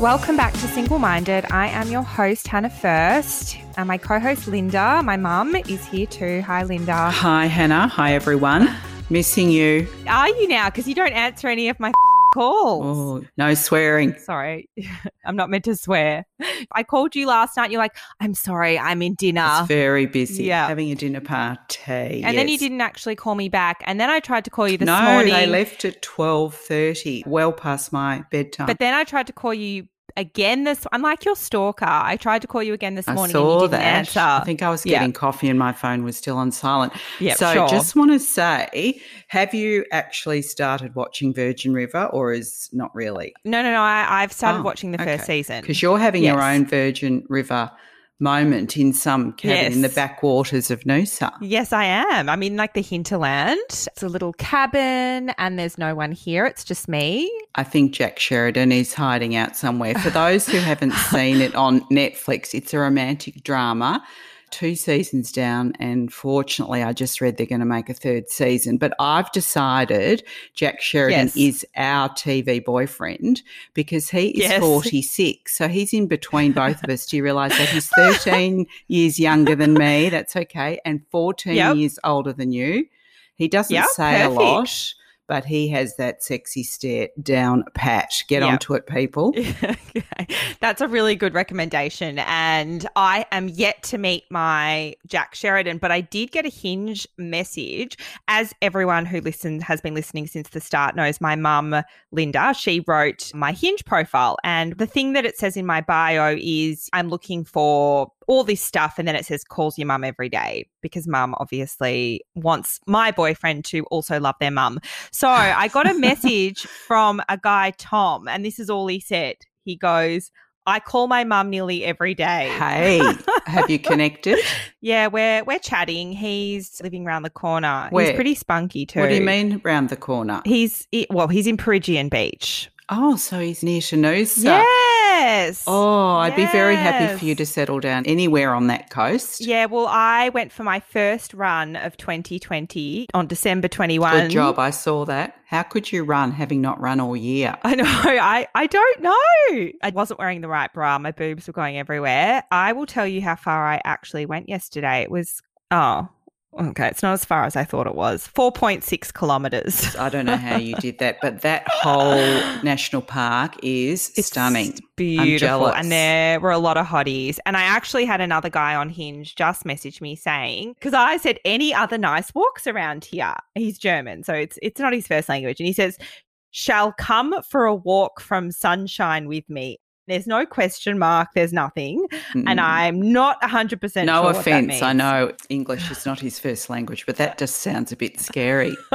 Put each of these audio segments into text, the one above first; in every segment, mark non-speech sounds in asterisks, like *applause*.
Welcome back to Single Minded. I am your host, Hannah First, and my co host, Linda, my mum, is here too. Hi, Linda. Hi, Hannah. Hi, everyone. Missing you. Are you now? Because you don't answer any of my calls. Oh, no swearing. Sorry, *laughs* I'm not meant to swear. I called you last night. You're like, I'm sorry, I'm in dinner. It's very busy. Yeah. Having a dinner party. and then you didn't actually call me back. And then I tried to call you this no, morning. they left at twelve thirty, well past my bedtime. But then I tried to call you again this I'm like your stalker. I tried to call you again this I morning saw and you didn't that. answer. I think I was Yeah. getting coffee and my phone was still on silent. Yeah, so sure. just want to say, have you actually started watching Virgin River or is not really? No, no, no. I, I've started Oh, watching the first season. Because you're having your own Virgin River moment in some cabin in the backwaters of Noosa. Yes, I am. I'm in like the hinterland. It's a little cabin and there's no one here. It's just me. I think Jack Sheridan is hiding out somewhere. For those who haven't *laughs* seen it on Netflix, it's a romantic drama. Two seasons down, and fortunately, I just read they're going to make a third season. But I've decided Jack Sheridan Yes. is our TV boyfriend because he is Yes. 46. So he's in between both of us. Do you realise that? He's *laughs* 13 years younger than me. That's okay. And 14 Yep. years older than you. He doesn't Yep, say a lot but he has that sexy stare down pat. Get Yep. onto it, people. *laughs* okay. That's a really good recommendation. And I am yet to meet my Jack Sheridan, but I did get a hinge message. As everyone who listens has been listening since the start knows, my mum, Linda, she wrote my hinge profile. And the thing that it says in my bio is I'm looking for all this stuff. And then it says calls your mum every day because mum obviously wants my boyfriend to also love their mum. So I got a *laughs* message from a guy, Tom, and this is all he said. He goes, I call my mum nearly every day. Hey, have you connected? *laughs* Yeah, we're we're chatting. He's living around the corner. Where? He's pretty spunky too. What do you mean round the corner? He's he- well, he's in Peregian Beach. Oh, so he's near Noosa. Yes. Oh, I'd be very happy for you to settle down anywhere on that coast. Yeah, well, I went for my first run of 2020 on December 21. Good job. I saw that. How could you run having not run all year? I know. *laughs* I, I don't know. I wasn't wearing the right bra. My boobs were going everywhere. I will tell you how far I actually went yesterday. It was, oh, okay. It's not as far as I thought it was 4.6 kilometers. *laughs* I don't know how you did that, but that *laughs* whole national park is It's stunning. Beautiful. And there were a lot of hotties. And I actually had another guy on Hinge just message me saying, because I said, any other nice walks around here? He's German, so it's it's not his first language. And he says, shall come for a walk from sunshine with me. There's no question mark. There's nothing. And Mm. I'm not 100% No sure offense. I know English is not his first language, but that just sounds a bit scary. *laughs*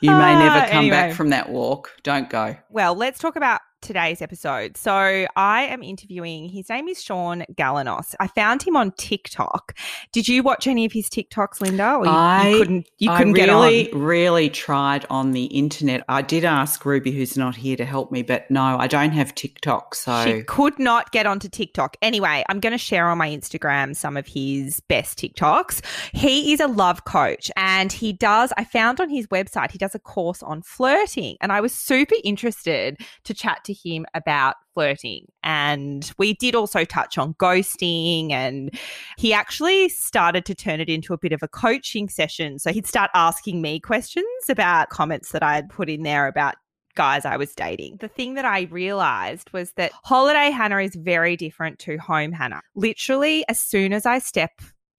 You may never Ah, come anyway. back from that walk. Don't go. Well, let's talk about today's episode. So, I am interviewing, his name is Sean Galanos. I found him on TikTok. Did you watch any of his TikToks, Linda? Or you, I- you couldn't you I couldn't really, get on. really tried on the internet. I did ask Ruby, who's not here, to help me, but no, I don't have TikTok. So She could not get onto TikTok. Anyway, I'm going to share on my Instagram some of his best TikToks. He is a love coach and he does, I found on his website, he does a course on flirting. And I was super interested to chat to him about flirting. And we did also touch on ghosting and he actually started to turn it into a bit of a coaching session. So he'd start asking me questions about comments that I had put in there about guys I was dating. The thing that I realized was that holiday Hannah is very different to home Hannah. Literally, as soon as I step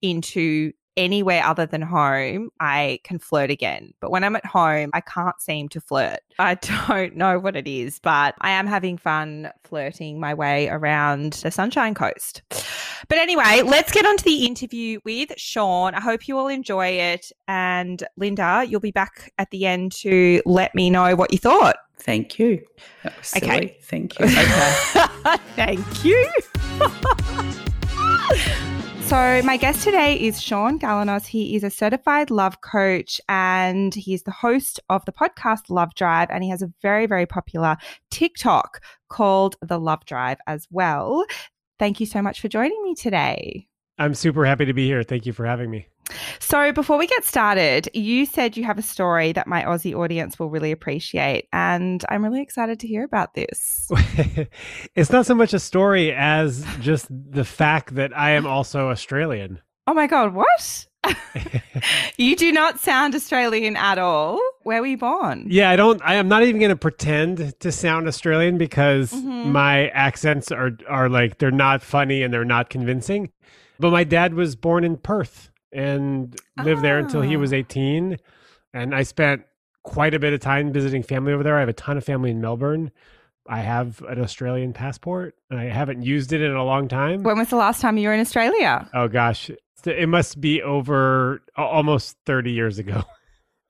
into anywhere other than home, I can flirt again. But when I'm at home, I can't seem to flirt. I *laughs* don't know what it is, but I am having fun flirting my way around the Sunshine Coast. But anyway, let's get on to the interview with Sean. I hope you all enjoy it. And Linda, you'll be back at the end to let me know what you thought. thank you. That was silly. Okay. Thank you. Okay. *laughs* Thank you. *laughs* So, my guest today is Sean Galanos. He is a certified love coach and he's the host of the podcast Love Drive. And he has a very, very popular TikTok called The Love Drive as well. Thank you so much for joining me today. I'm super happy to be here. Thank you for having me. So, before we get started, you said you have a story that my Aussie audience will really appreciate, and I'm really excited to hear about this. *laughs* it's not so much a story as just the fact that I am also Australian. Oh my God, what? *laughs* you do not sound Australian at all. Where were you born? Yeah, I don't. I am not even going to pretend to sound Australian because Mhm. my accents are are like they're not funny and they're not convincing. But my dad was born in Perth and lived there until he Ah. was 18, and I spent quite a bit of time visiting family over there. I have a ton of family in Melbourne. I have an Australian passport, and I haven't used it in a long time. When was the last time you were in Australia? Oh gosh, it must be over almost 30 years ago. *laughs*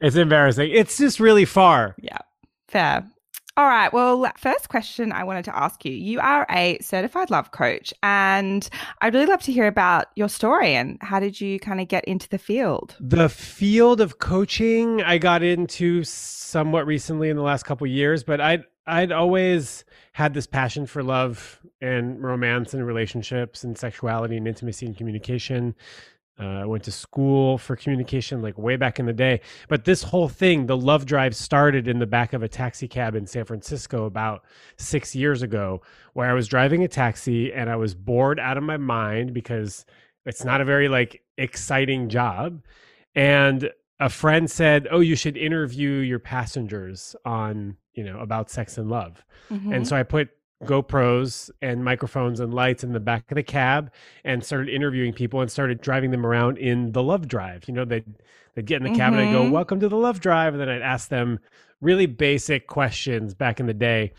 It's embarrassing. It's just really far. Yeah, fair. All right. Well, first question I wanted to ask you. You are a certified love coach, and I'd really love to hear about your story and how did you kind of get into the field? The field of coaching I got into somewhat recently in the last couple years, but I'd I'd always had this passion for love and romance and relationships and sexuality and intimacy and communication. Uh, I went to school for communication like way back in the day. But this whole thing, the love drive, started in the back of a taxi cab in San Francisco about six years ago, where I was driving a taxi and I was bored out of my mind because it's not a very like exciting job. And a friend said, "Oh, you should interview your passengers on, you know, about sex and love." Mm-hmm. And so I put GoPros and microphones and lights in the back of the cab and started interviewing people and started driving them around in the love drive. You know, they'd, they'd get in the cab and I'd go, Mhm. Welcome to the love drive. And then I'd ask them really basic questions back in the day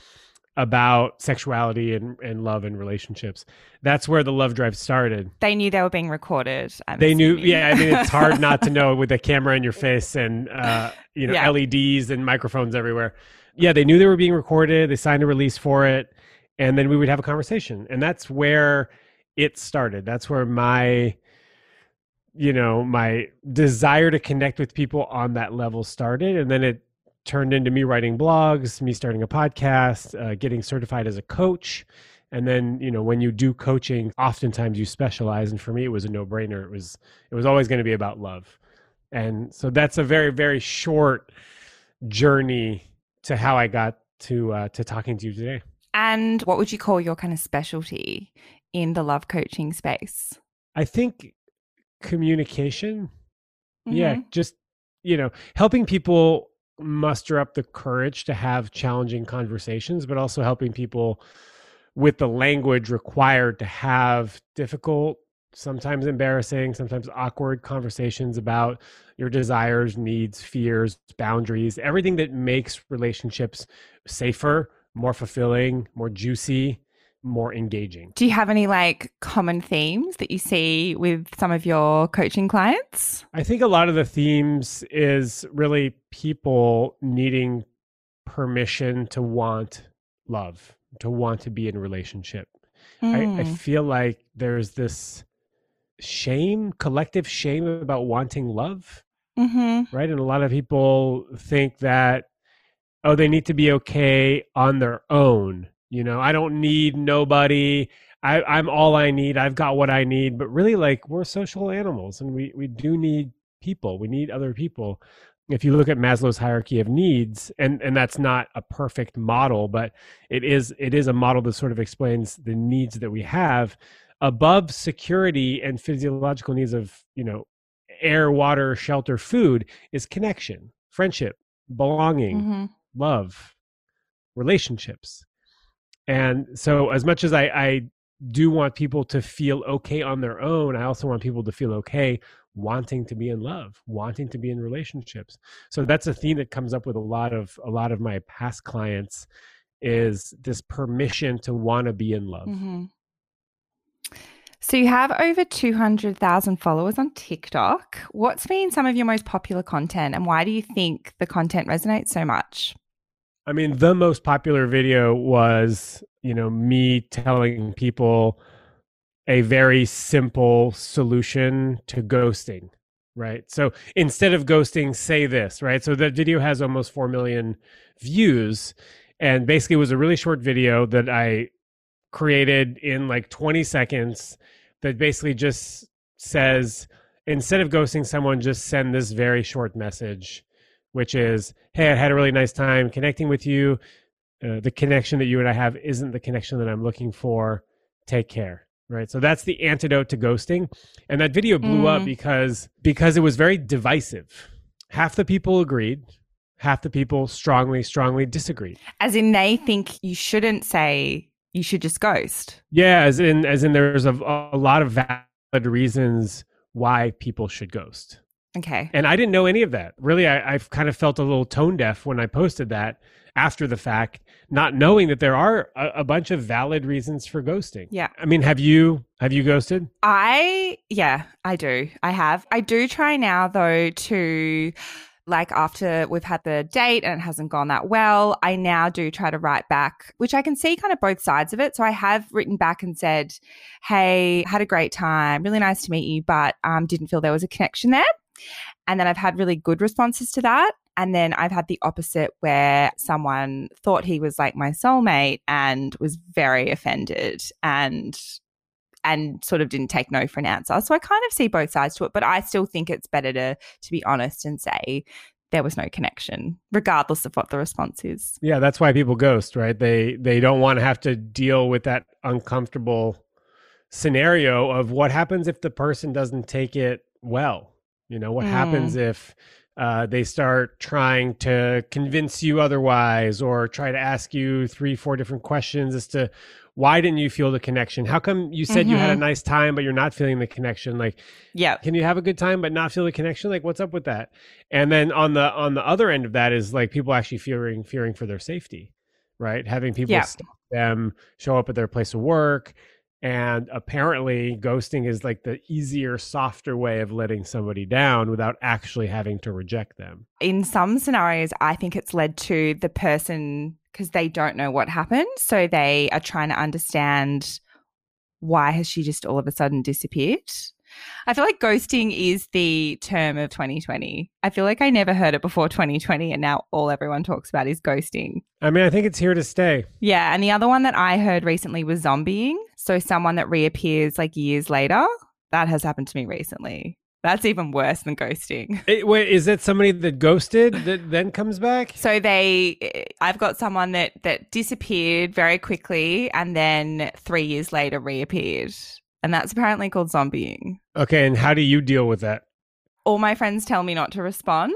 about sexuality and, and love and relationships. That's where the love drive started. they knew they were being recorded. I'm They knew, yeah. I mean, it's hard not to know *laughs* with a camera in your face and uh, you know Yeah. LEDs and microphones everywhere. Yeah, they knew they were being recorded. They signed a release for it, and then we would have a conversation, and that's where it started. That's where my, you know, my desire to connect with people on that level started, and then it turned into me writing blogs, me starting a podcast, uh, getting certified as a coach. And then, you know, when you do coaching, oftentimes you specialize. And for me, it was a no brainer. It was, it was always going to be about love. And so that's a very, very short journey to how I got to, uh, to talking to you today. And what would you call your kind of specialty in the love coaching space? I think communication. Yeah. Mhm. Just, you know, helping people muster up the courage to have challenging conversations, but also helping people with the language required to have difficult, sometimes embarrassing, sometimes awkward conversations about your desires, needs, fears, boundaries, everything that makes relationships safer, more fulfilling, more juicy, more engaging. Do you have any like common themes that you see with some of your coaching clients? I think a lot of the themes is really people needing permission to want love, to want to be in a relationship. I, I Mm. feel like there's this shame, collective shame about wanting love, Mm-hmm. right? And a lot of people think that, oh, they need to be okay on their own. You know, I don't need nobody. I, I'm all I need. I've got what I need. But really, like, we're social animals and we, we do need people. We need other people. If you look at Maslow's hierarchy of needs, and, and that's not a perfect model, but it is it is a model that sort of explains the needs that we have above security and physiological needs of, you know, air, water, shelter, food is connection, friendship, belonging, Mm-hmm. Love, relationships. And so, as much as I, I do want people to feel okay on their own, I also want people to feel okay wanting to be in love, wanting to be in relationships. So that's a theme that comes up with a lot of a lot of my past clients is this permission to want to be in love. Mm-hmm. So you have over 200,000 followers on TikTok. What's been some of your most popular content and why do you think the content resonates so much? I mean, the most popular video was, you know, me telling people a very simple solution to ghosting, right? So instead of ghosting, say this, right? So that video has almost 4 million views and basically it was a really short video that I created in like 20 seconds that basically just says instead of ghosting someone, just send this very short message, which is, "Hey, I had a really nice time connecting with you. Uh, the connection that you and I have isn't the connection that I'm looking for. Take care." Right. So that's the antidote to ghosting. And that video blew Mm. up because because it was very divisive. Half the people agreed, half the people strongly, strongly disagreed. As in, they think you shouldn't say you should just ghost. Yeah, as in as in there's a, a lot of valid reasons why people should ghost. Okay. And I didn't know any of that. Really, I, I've kind of felt a little tone deaf when I posted that after the fact, not knowing that there are a, a bunch of valid reasons for ghosting. Yeah. I mean, have you have you ghosted? I, yeah, I do. I have. I do try now, though, to like after we've had the date and it hasn't gone that well, I now do try to write back, which I can see kind of both sides of it. So I have written back and said, Hey, had a great time. Really nice to meet you, but um, didn't feel there was a connection there. And then I've had really good responses to that. And then I've had the opposite where someone thought he was like my soulmate and was very offended and and sort of didn't take no for an answer. So I kind of see both sides to it, but I still think it's better to to be honest and say there was no connection, regardless of what the response is. Yeah, that's why people ghost, right? They they don't want to have to deal with that uncomfortable scenario of what happens if the person doesn't take it well. You know, what Mm. happens if uh, they start trying to convince you otherwise or try to ask you three, four different questions as to why didn't you feel the connection? How come you said you had a Mhm. nice time, but you're not feeling the connection? Like, Yeah. can you have a good time but not feel the connection like what's up with that and then on the on the other end of that is like people actually fearing fearing for their safety right having people Yeah. stop them show up at their place of work and apparently ghosting is like the easier softer way of letting somebody down without actually having to reject them In some scenarios, I think it's led to the person because they don't know what happened. So they are trying to understand why has she just all of a sudden disappeared? I feel like ghosting is the term of 2020. I feel like I never heard it before 2020, and now all everyone talks about is ghosting. i mean i think it's here to stay Yeah, and the other one that I heard recently was zombieing. So someone that reappears like years later. That has happened to me recently. That's even worse than ghosting. *laughs* It- wait is that somebody that ghosted that then comes back So they I've got someone that that disappeared very quickly and then 3 years later reappeared. And that's apparently called zombieing. okay and how do you deal with that All my friends tell me not to respond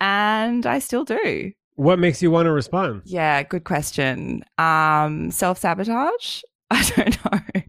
and I still do. what makes you want to respond Yeah, good question. Um self-sabotage? *laughs* I don't know.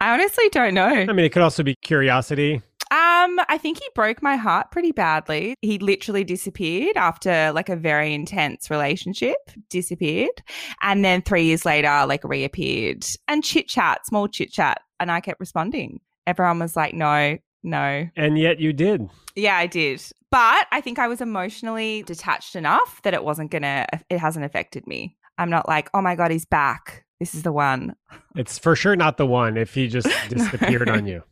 I honestly don't know. i mean it could also be curiosity Um, I think he broke my heart pretty badly. He literally disappeared after like a very intense relationship, disappeared. And then three years later, like reappeared and chit chat, small chit chat. And I kept responding. Everyone was like, no, no. and yet you did Yeah, I did. But I think I was emotionally detached enough that it wasn't gonna, it hasn't affected me. I'm not like, oh my God, he's back. This is the one. *laughs* It's for sure not the one if he just *laughs* disappeared No. on you.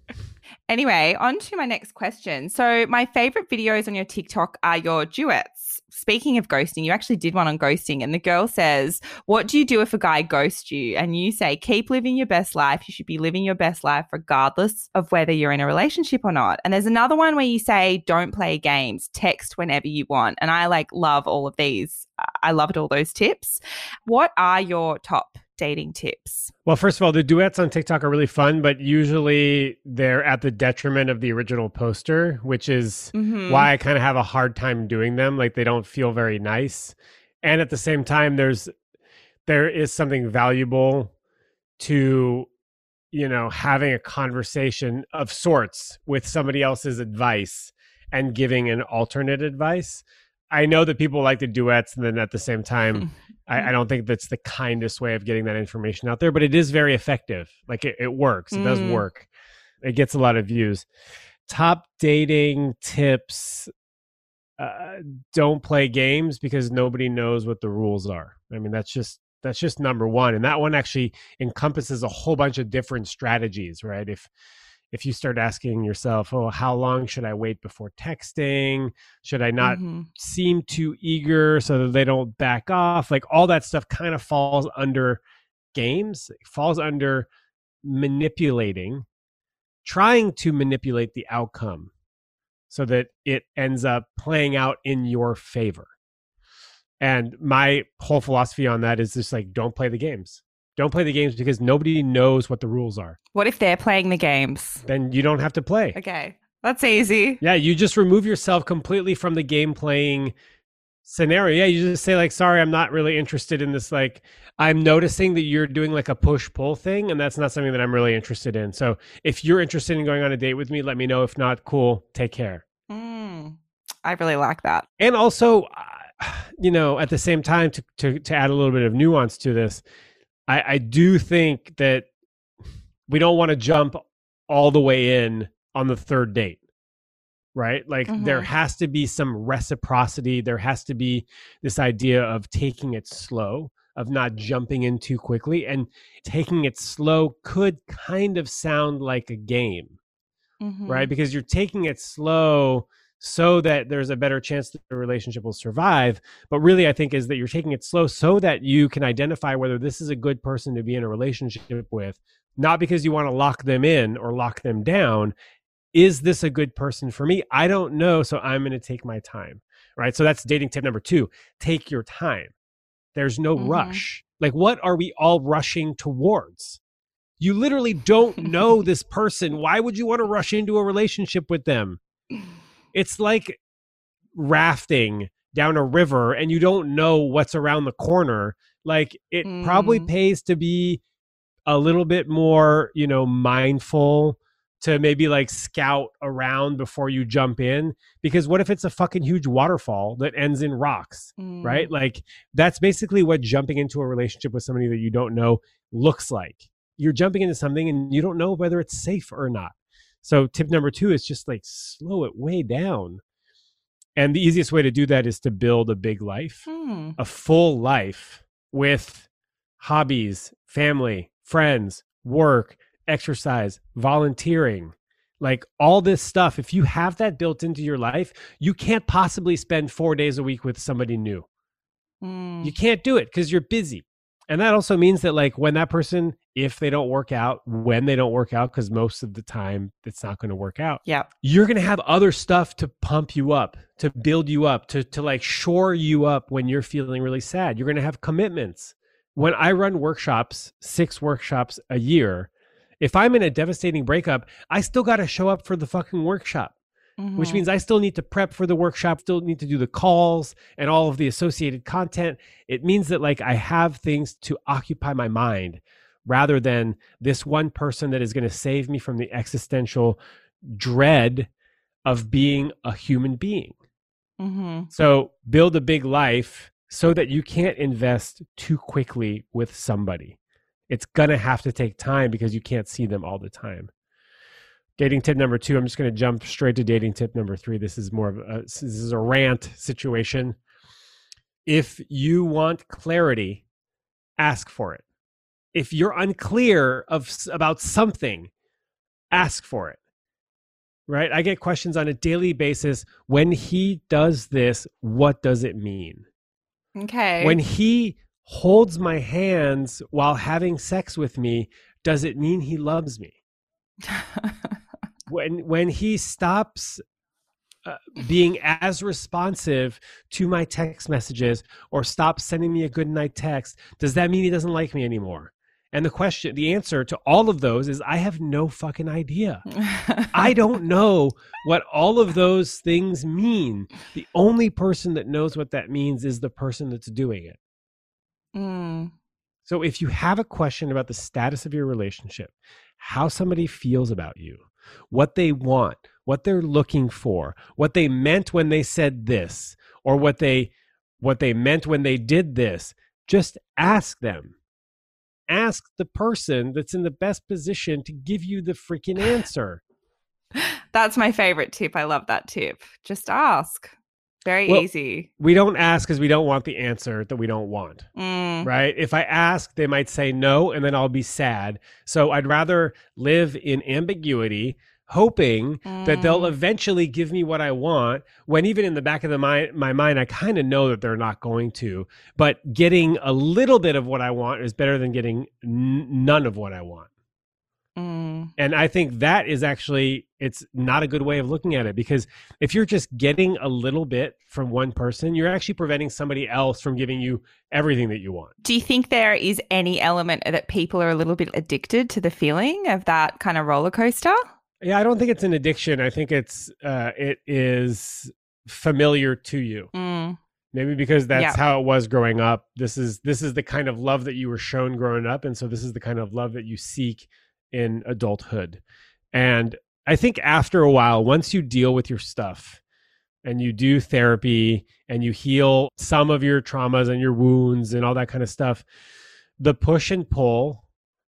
Anyway, on to my next question. So, my favorite videos on your TikTok are your duets. Speaking of ghosting, you actually did one on ghosting, and the girl says, What do you do if a guy ghosts you? And you say, Keep living your best life. You should be living your best life regardless of whether you're in a relationship or not. And there's another one where you say, Don't play games, text whenever you want. And I like love all of these. I loved all those tips. What are your top dating tips? Well, first of all, the duets on TikTok are really fun, but usually they're at the detriment of the original poster, which is Mhm. why I kind of have a hard time doing them. Like they don't feel very nice. And at the same time, there's there is something valuable to you know having a conversation of sorts with somebody else's advice and giving an alternate advice. I know that people like the duets, and then at the same time, *laughs* I, I don't think that's the kindest way of getting that information out there, but it is very effective. Like it, it works. It does Mm. work. It gets a lot of views. Top dating tips uh, don't play games because nobody knows what the rules are. I mean, that's just that's just number one, and that one actually encompasses a whole bunch of different strategies, right? If if you start asking yourself, "Oh, how long should I wait before texting? Should I not Mhm. seem too eager so that they don't back off?" Like all that stuff kind of falls under games, it falls under manipulating trying to manipulate the outcome so that it ends up playing out in your favor. And my whole philosophy on that is just like, don't play the games. Don't play the games because nobody knows what the rules are. What if they're playing the games? Then you don't have to play. Okay. That's easy. Yeah, you just remove yourself completely from the game playing scenario. Yeah, you just say like, "Sorry, I'm not really interested in this." Like, I'm noticing that you're doing like a push pull thing, and that's not something that I'm really interested in. So, if you're interested in going on a date with me, let me know. If not, cool. Take care. Mm, I really like that. And also, uh, *sighs* you know, at the same time, to to to add a little bit of nuance to this, I I do think that we don't want to jump all the way in on the third date right like mm-hmm. there has to be some reciprocity there has to be this idea of taking it slow of not jumping in too quickly and taking it slow could kind of sound like a game mm-hmm. right because you're taking it slow so that there's a better chance that the relationship will survive but really i think is that you're taking it slow so that you can identify whether this is a good person to be in a relationship with not because you want to lock them in or lock them down is this a good person for me? I don't know. So I'm going to take my time. Right. So that's dating tip number two take your time. There's no mm-hmm. rush. Like, what are we all rushing towards? You literally don't *laughs* know this person. Why would you want to rush into a relationship with them? It's like rafting down a river and you don't know what's around the corner. Like, it mm. probably pays to be a little bit more, you know, mindful to maybe like scout around before you jump in because what if it's a fucking huge waterfall that ends in rocks mm. right like that's basically what jumping into a relationship with somebody that you don't know looks like you're jumping into something and you don't know whether it's safe or not so tip number 2 is just like slow it way down and the easiest way to do that is to build a big life mm. a full life with hobbies family friends work exercise, volunteering, like all this stuff, if you have that built into your life, you can't possibly spend four days a week with somebody new. Mm. You can't do it because you're busy. And that also means that, like, when that person, if they don't work out, when they don't work out, because most of the time it's not going to work out. Yeah. You're going to have other stuff to pump you up, to build you up, to, to like shore you up when you're feeling really sad. You're going to have commitments. When I run workshops, six workshops a year, if I'm in a devastating breakup, I still got to show up for the fucking workshop. Mm-hmm. Which means I still need to prep for the workshop, still need to do the calls and all of the associated content. It means that like I have things to occupy my mind rather than this one person that is going to save me from the existential dread of being a human being. Mm-hmm. So build a big life so that you can't invest too quickly with somebody it's gonna have to take time because you can't see them all the time dating tip number two i'm just going to jump straight to dating tip number three. This is more of a this is a rant situation. If you want clarity ask for it. If you're unclear of about something ask for it. Right? I get questions on a daily basis. When he does this what does it mean? Okay. When he holds my hands while having sex with me, does it mean he loves me? *laughs* when when he stops uh, being as responsive to my text messages or stops sending me a good night text, does that mean he doesn't like me anymore? And the question, the answer to all of those is I have no fucking idea. *laughs* I don't know what all of those things mean. The only person that knows what that means is the person that's doing it. Mm. So if you have a question about the status of your relationship, how somebody feels about you, what they want, what they're looking for, what they meant when they said this, or what they what they meant when they did this, just ask them. Ask the person that's in the best position to give you the freaking *laughs* answer. That's my favorite tip. I love that tip. Just ask. Very well, easy. We don't ask because we don't want the answer that we don't want. Mm. Right? If I ask, they might say no, and then I'll be sad. So I'd rather live in ambiguity, hoping mm. that they'll mm. eventually give me what I want. When even in the back of the my, my mind, I kind of know that they're not going to. But getting a little bit of what I want is better than getting n- none of what I want. Mm. Mm. And I think that is actually it's not a good way of looking at it because if you're just getting a little bit from one person, you're actually preventing somebody else from giving you everything that you want. Do you think there is any element that people are a little bit addicted to the feeling of that kind of roller coaster? Yeah, I don't think it's an addiction. I think it's uh it is familiar to you. Mm. Maybe because that's Yeah. how it was growing up. This is this is the kind of love that you were shown growing up and so this is the kind of love that you seek in adulthood. And I think after a while once you deal with your stuff and you do therapy and you heal some of your traumas and your wounds and all that kind of stuff, the push and pull,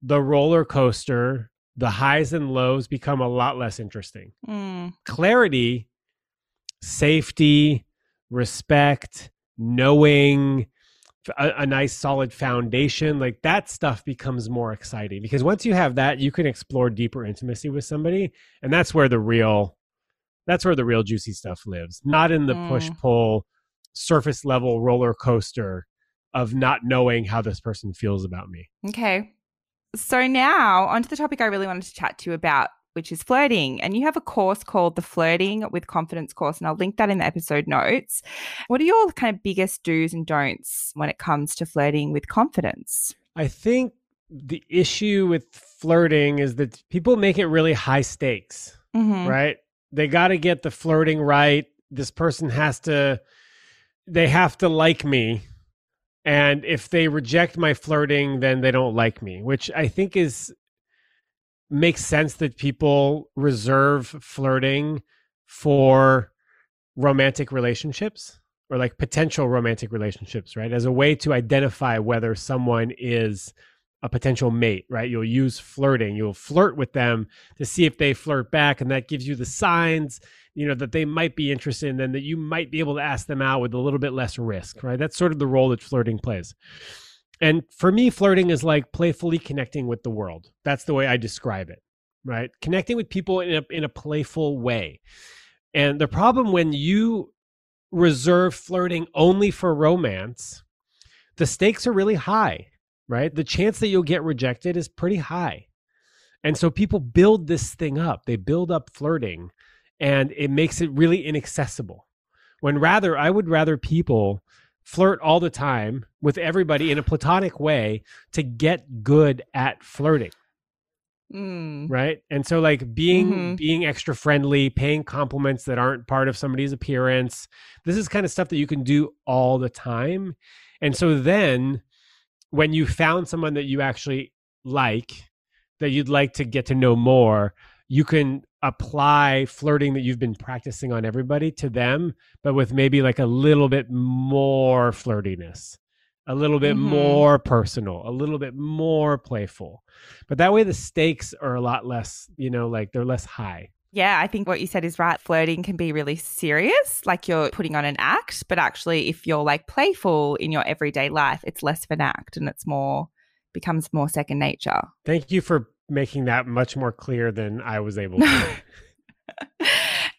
the roller coaster, the highs and lows become a lot less interesting Mm. clarity, safety, respect, knowing, a, a nice solid foundation, like that stuff becomes more exciting because once you have that, you can explore deeper intimacy with somebody. And that's where the real, that's where the real juicy stuff lives, not in the push Mm. pull, surface level roller coaster of not knowing how this person feels about me. Okay. So now onto the topic I really wanted to chat to you about, which is flirting. And you have a course called the Flirting with Confidence course, and I'll link that in the episode notes. What are your kind of biggest do's and don'ts when it comes to flirting with confidence? I think the issue with flirting is that people make it really high stakes. Mm-hmm. right? They got to get the flirting right. This person has to, they have to like me. And if they reject my flirting, then they don't like me, which I think is, makes sense that people reserve flirting for romantic relationships or like potential romantic relationships, right? As a way to identify whether someone is a potential mate, right? You'll use flirting. You'll flirt with them to see if they flirt back and that gives you the signs you know that they might be interested in then that you might be able to ask them out with a little bit less risk right that's sort of the role that flirting plays and for me flirting is like playfully connecting with the world. That's the way i describe it right? Connecting with people in a, in a playful way. And the problem when you reserve flirting only for romance the stakes are really high right? The chance that you'll get rejected is pretty high. And so people build this thing up. They build up flirting and it makes it really inaccessible. When rather, I would rather people flirt all the time with everybody in a platonic way to get good at flirting, Mm. right? And so, like being Mhm. being extra friendly, paying compliments that aren't part of somebody's appearance. This is kind of stuff that you can do all the time. And so then, when you found someone that you actually like, that you'd like to get to know more, you can apply flirting that you've been practicing on everybody to them, but with maybe like a little bit more flirtiness, a little bit Mhm. more personal, a little bit more playful. But that way the stakes are a lot less, you know, like they're less high. Yeah, I think what you said is right. Flirting can be really serious, like you're putting on an act, but actually, if you're like playful in your everyday life, it's less of an act and it's more, becomes more second nature. Thank you for making that much more clear than I was able to. *laughs*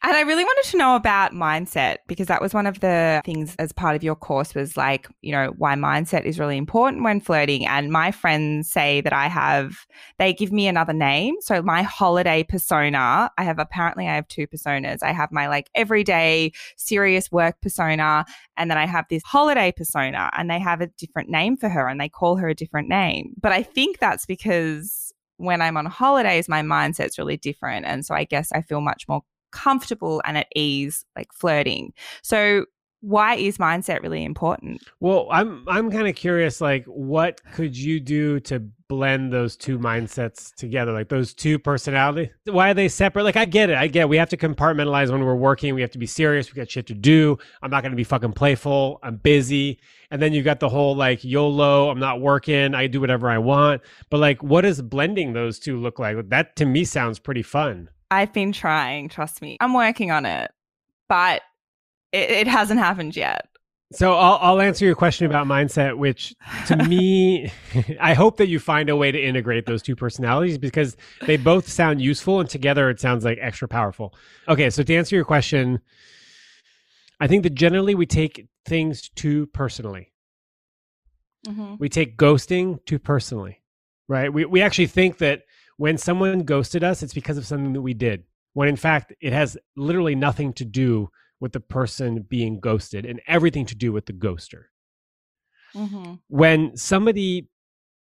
And I really wanted to know about mindset because that was one of the things as part of your course was like, you know, why mindset is really important when flirting. And my friends say that I have, they give me another name. So my holiday persona, I have apparently I have two personas. I have my like everyday serious work persona, and then I have this holiday persona, and they have a different name for her and they call her a different name. But I think that's because when I'm on holidays, my mindset's really different. And so I guess I feel much more comfortable and at ease, like flirting. So why is mindset really important? Well, I'm I'm kind of curious like what could you do to blend those two mindsets together like those two personalities why are they separate like i get it i get it. we have to compartmentalize when we're working we have to be serious we got shit to do i'm not going to be fucking playful i'm busy and then you've got the whole like yolo i'm not working i do whatever i want but like what does blending those two look like that to me sounds pretty fun I've been trying, trust me. I'm working on it, but it, it hasn't happened yet. So I'll, I'll answer your question about mindset, which to me, *laughs* I hope that you find a way to integrate those two personalities because they both sound useful and together it sounds like extra powerful. Okay, so to answer your question, I think that generally we take things too personally. Mm-hmm. We take ghosting too personally, right? We, we actually think that when someone ghosted us, it's because of something that we did. When in fact, it has literally nothing to do with the person being ghosted and everything to do with the ghoster. Mm-hmm. When somebody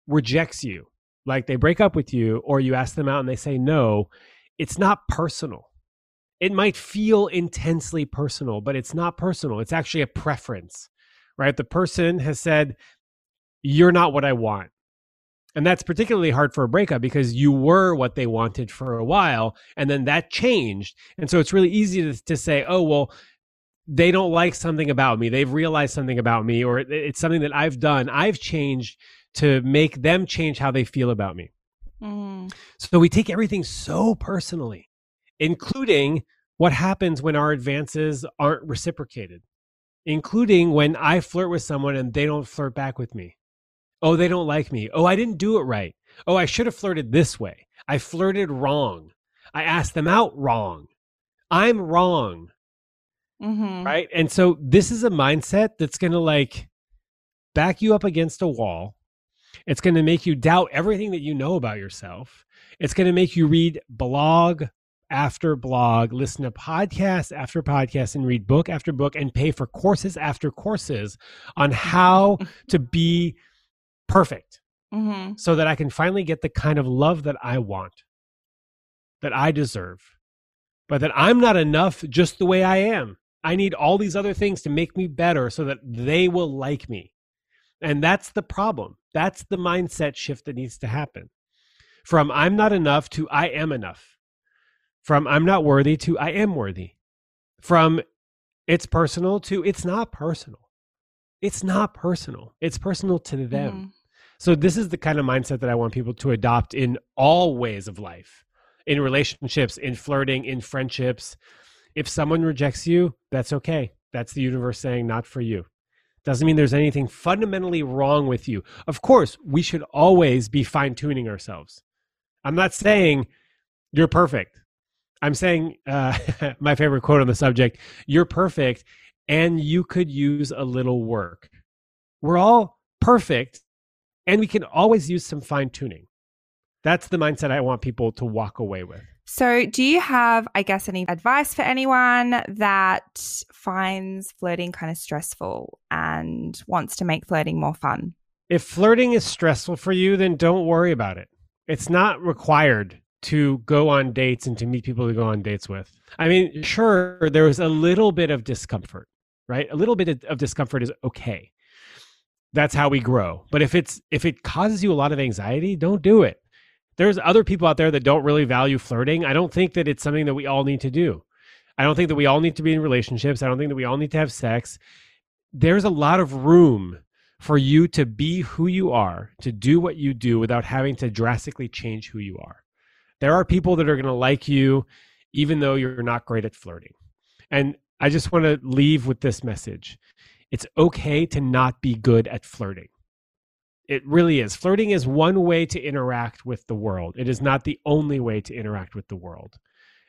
rejects you, like they break up with you, or you ask them out and they say no, it's not personal. It might feel intensely personal, but it's not personal. It's actually a preference, right? The person has said, You're not what I want. And that's particularly hard for a breakup because you were what they wanted for a while and then that changed. And so it's really easy to, to say, oh, well, they don't like something about me. They've realized something about me, or it's something that I've done. I've changed to make them change how they feel about me. Mm. So we take everything so personally, including what happens when our advances aren't reciprocated, including when I flirt with someone and they don't flirt back with me. Oh, they don't like me. Oh, I didn't do it right. Oh, I should have flirted this way. I flirted wrong. I asked them out wrong. I'm wrong. Mm-hmm. Right. And so this is a mindset that's going to like back you up against a wall. It's going to make you doubt everything that you know about yourself. It's going to make you read blog after blog, listen to podcast after podcast, and read book after book, and pay for courses after courses on how *laughs* to be perfect Mm-hmm. so that I can finally get the kind of love that I want, that I deserve, but that I'm not enough just the way I am. I need all these other things to make me better so that they will like me. And that's the problem. That's the mindset shift that needs to happen. From I'm not enough to I am enough. From I'm not worthy to I am worthy. From it's personal to it's not personal. It's not personal. It's personal to them. Mm-hmm. So this is the kind of mindset that I want people to adopt in all ways of life. In relationships, in flirting, in friendships. If someone rejects you, that's okay. That's the universe saying not for you. Doesn't mean there's anything fundamentally wrong with you. Of course, we should always be fine tuning ourselves. I'm not saying you're perfect. I'm saying uh, *laughs* my favorite quote on the subject you're perfect and you could use a little work. We're all perfect and we can always use some fine tuning. That's the mindset I want people to walk away with. So, do you have, I guess, any advice for anyone that finds flirting kind of stressful and wants to make flirting more fun? If flirting is stressful for you, then don't worry about it. It's not required to go on dates and to meet people to go on dates with. I mean, sure, there was a little bit of discomfort, right? A little bit of discomfort is okay. That's how we grow. But if it's if it causes you a lot of anxiety, don't do it. There's other people out there that don't really value flirting. I don't think that it's something that we all need to do. I don't think that we all need to be in relationships. I don't think that we all need to have sex. There's a lot of room for you to be who you are, to do what you do without having to drastically change who you are. There are people that are going to like you even though you're not great at flirting. And I just want to leave with this message. It's okay to not be good at flirting. It really is. Flirting is one way to interact with the world. It is not the only way to interact with the world.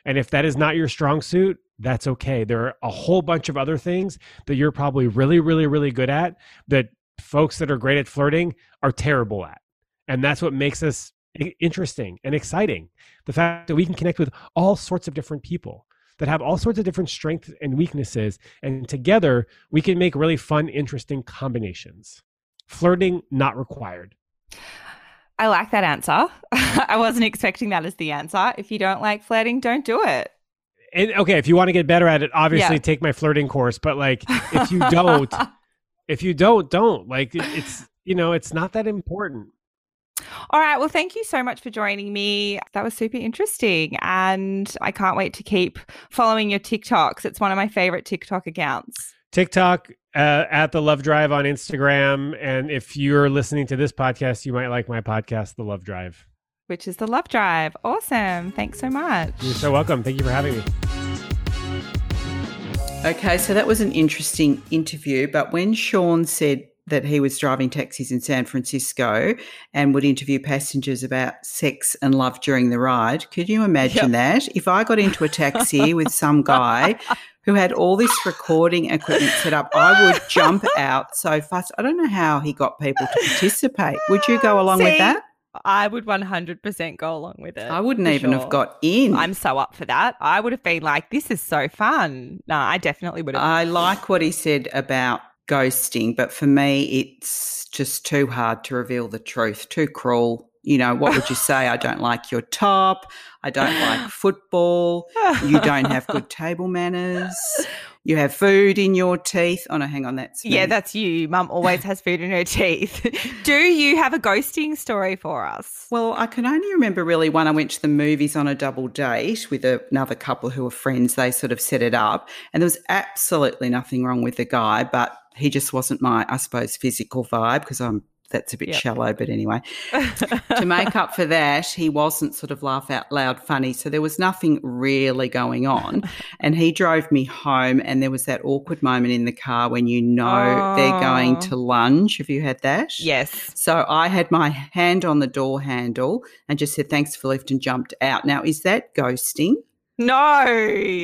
And if that is not your strong suit, that's okay. There are a whole bunch of other things that you're probably really, really, really good at that folks that are great at flirting are terrible at. And that's what makes us interesting and exciting. The fact that we can connect with all sorts of different people that have all sorts of different strengths and weaknesses. And together we can make really fun, interesting combinations. Flirting not required. I like that answer. *laughs* I wasn't expecting that as the answer. If you don't like flirting, don't do it. And okay, if you want to get better at it, obviously Yeah. take my flirting course. But like, if you *laughs* don't, if you don't, don't. Like, it's you know, it's not that important. All right. Well, thank you so much for joining me. That was super interesting. And I can't wait to keep following your TikToks. It's one of my favorite TikTok accounts. TikTok uh, at the Love Drive on Instagram, and if you're listening to this podcast, you might like my podcast, The Love Drive. Which is the Love Drive. Awesome. Thanks so much. You're so welcome. Thank you for having me. Okay, so that was an interesting interview. But when Sean said that he was driving taxis in San Francisco and would interview passengers about sex and love during the ride, could you imagine that? If I got into a taxi with some guy who had all this recording equipment set up, I would jump out so fast. I don't know how he got people to participate. Would you go along with that? I would 100% go along with it. I wouldn't even sure. have got in. I'm so up for that. I would have been like, this is so fun. No, I definitely would have. I like what he said about ghosting, but for me, it's just too hard to reveal the truth, too cruel. You know, what would you say? I don't *laughs* like your top. I don't like football. You don't have good table manners. *laughs* You have food in your teeth. Oh, no, hang on. That's me. yeah, that's you. Mum always has food in her teeth. *laughs* Do you have a ghosting story for us? Well, I can only remember really when I went to the movies on a double date with another couple who were friends. They sort of set it up, and there was absolutely nothing wrong with the guy, but he just wasn't my, I suppose, physical vibe because I'm that's a bit Yep. shallow. But anyway, *laughs* to make up for that, he wasn't sort of laugh out loud funny. So there was nothing really going on. *laughs* And he drove me home, and there was that awkward moment in the car when you know they're going Oh. to lunge. Have you had that? yes. So I had my hand on the door handle and just said, thanks for lift and jumped out. Now, is that ghosting? No,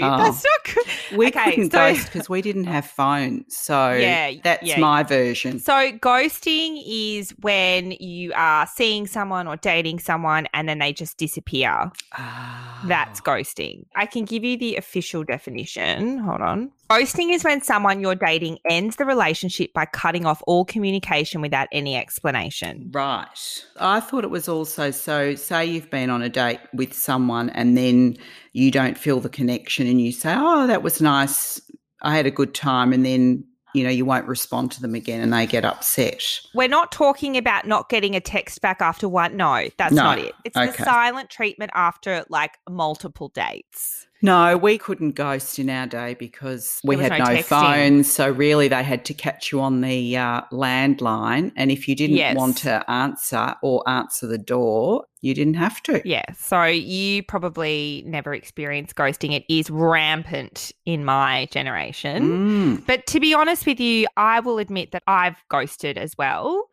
that's not good. We Okay, couldn't so- ghost because we didn't have phones. So Yeah, that's yeah. my version. So, ghosting is when you are seeing someone or dating someone and then they just disappear. Ah. That's ghosting. I can give you the official definition. Hold on. Ghosting is when someone you're dating ends the relationship by cutting off all communication without any explanation. Right. I thought it was also so, say you've been on a date with someone and then you don't feel the connection and you say, oh, that was nice. I had a good time. And then, you know, you won't respond to them again and they get upset. We're not talking about not getting a text back after one. No, that's No. not it. It's the silent treatment after like multiple dates. No, we couldn't ghost in our day because we had no no, phones. So really, they had to catch you on the uh, landline, and if you didn't Yes. want to answer or answer the door, you didn't have to. Yeah. So you probably never experienced ghosting. It is rampant in my generation. Mm. But to be honest with you, I will admit that I've ghosted as well.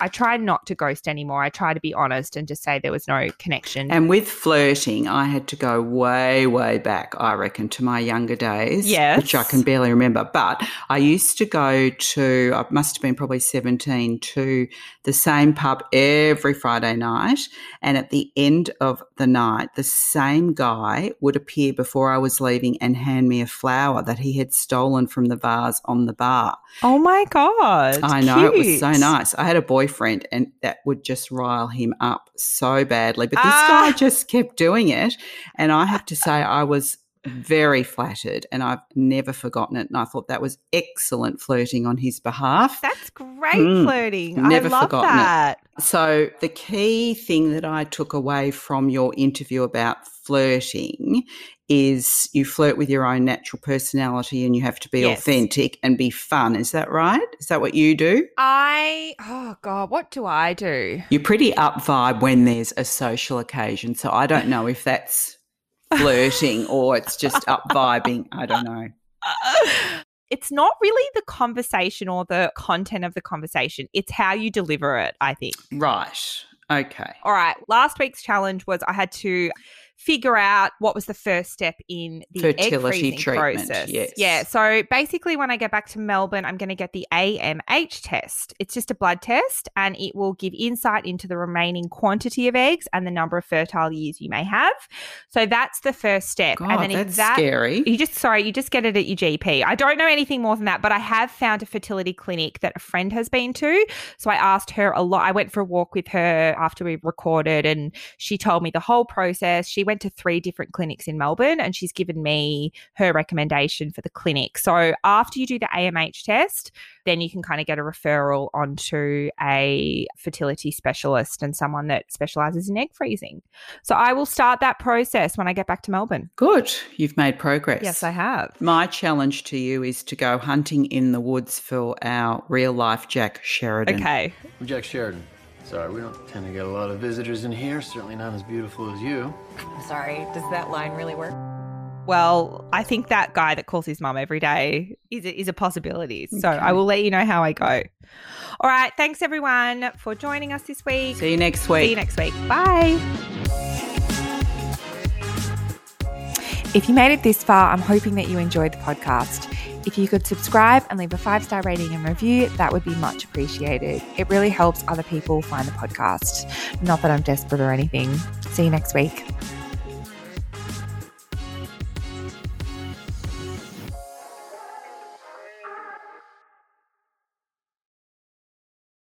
I try not to ghost anymore. I try to be honest and just say there was no connection. And with flirting, I had to go way, way back, I reckon, to my younger days. Yes. Which I can barely remember. But I used to go to, I must have been probably 17, to the same pub every Friday night. And at the end of the night, the same guy would appear before I was leaving and hand me a flower that he had stolen from the vase on the bar. oh my God. I know it was so nice. I had a boyfriend, and that would just rile him up so badly. But this Ah. guy just kept doing it, and I have to say, I was very flattered, and I've never forgotten it. And I thought that was excellent flirting on his behalf. That's great Mm. flirting. Never I love forgotten it. that. So the key thing that I took away from your interview about flirting is you flirt with your own natural personality and you have to be Yes. authentic and be fun. Is that right? Is that what you do? I, oh God, what do I do? You're pretty up vibe when there's a social occasion. So I don't know if that's flirting or it's just up vibing. I don't know. *laughs* it's not really the conversation or the content of the conversation. It's how you deliver it, I think. Right. Okay. All right. Last week's challenge was I had to figure out what was the first step in the egg Fertility freezing treatment, process. yes. Yeah. So basically, when I get back to Melbourne, I'm going to get the AMH test. It's just a blood test, and it will give insight into the remaining quantity of eggs and the number of fertile years you may have. So that's the first step. God, and then that's that scary. you just sorry, you just get it at your GP. I don't know anything more than that, but I have found a fertility clinic that a friend has been to. So I asked her a lot. I went for a walk with her after we recorded and she told me the whole process. She went to three different clinics in Melbourne and she's given me her recommendation for the clinic. So after you do the AMH test, then you can kind of get a referral onto a fertility specialist and someone that specializes in egg freezing. So I will start that process when I get back to Melbourne. Good. You've made progress. Yes, I have. My challenge to you is to go hunting in the woods for our real life Jack Sheridan. Okay. I'm Jack Sheridan. Sorry, we don't tend to get a lot of visitors in here. Certainly not as beautiful as you. Sorry, does that line really work? Well, I think that guy that calls his mum every day is a, is a possibility. So I will let you know how I go. All right. Thanks everyone for joining us this week. See you next week. See you next week. Bye. If you made it this far, I'm hoping that you enjoyed the podcast. If you could subscribe and leave a five star rating and review, that would be much appreciated. It really helps other people find the podcast. Not that I'm desperate or anything. See you next week.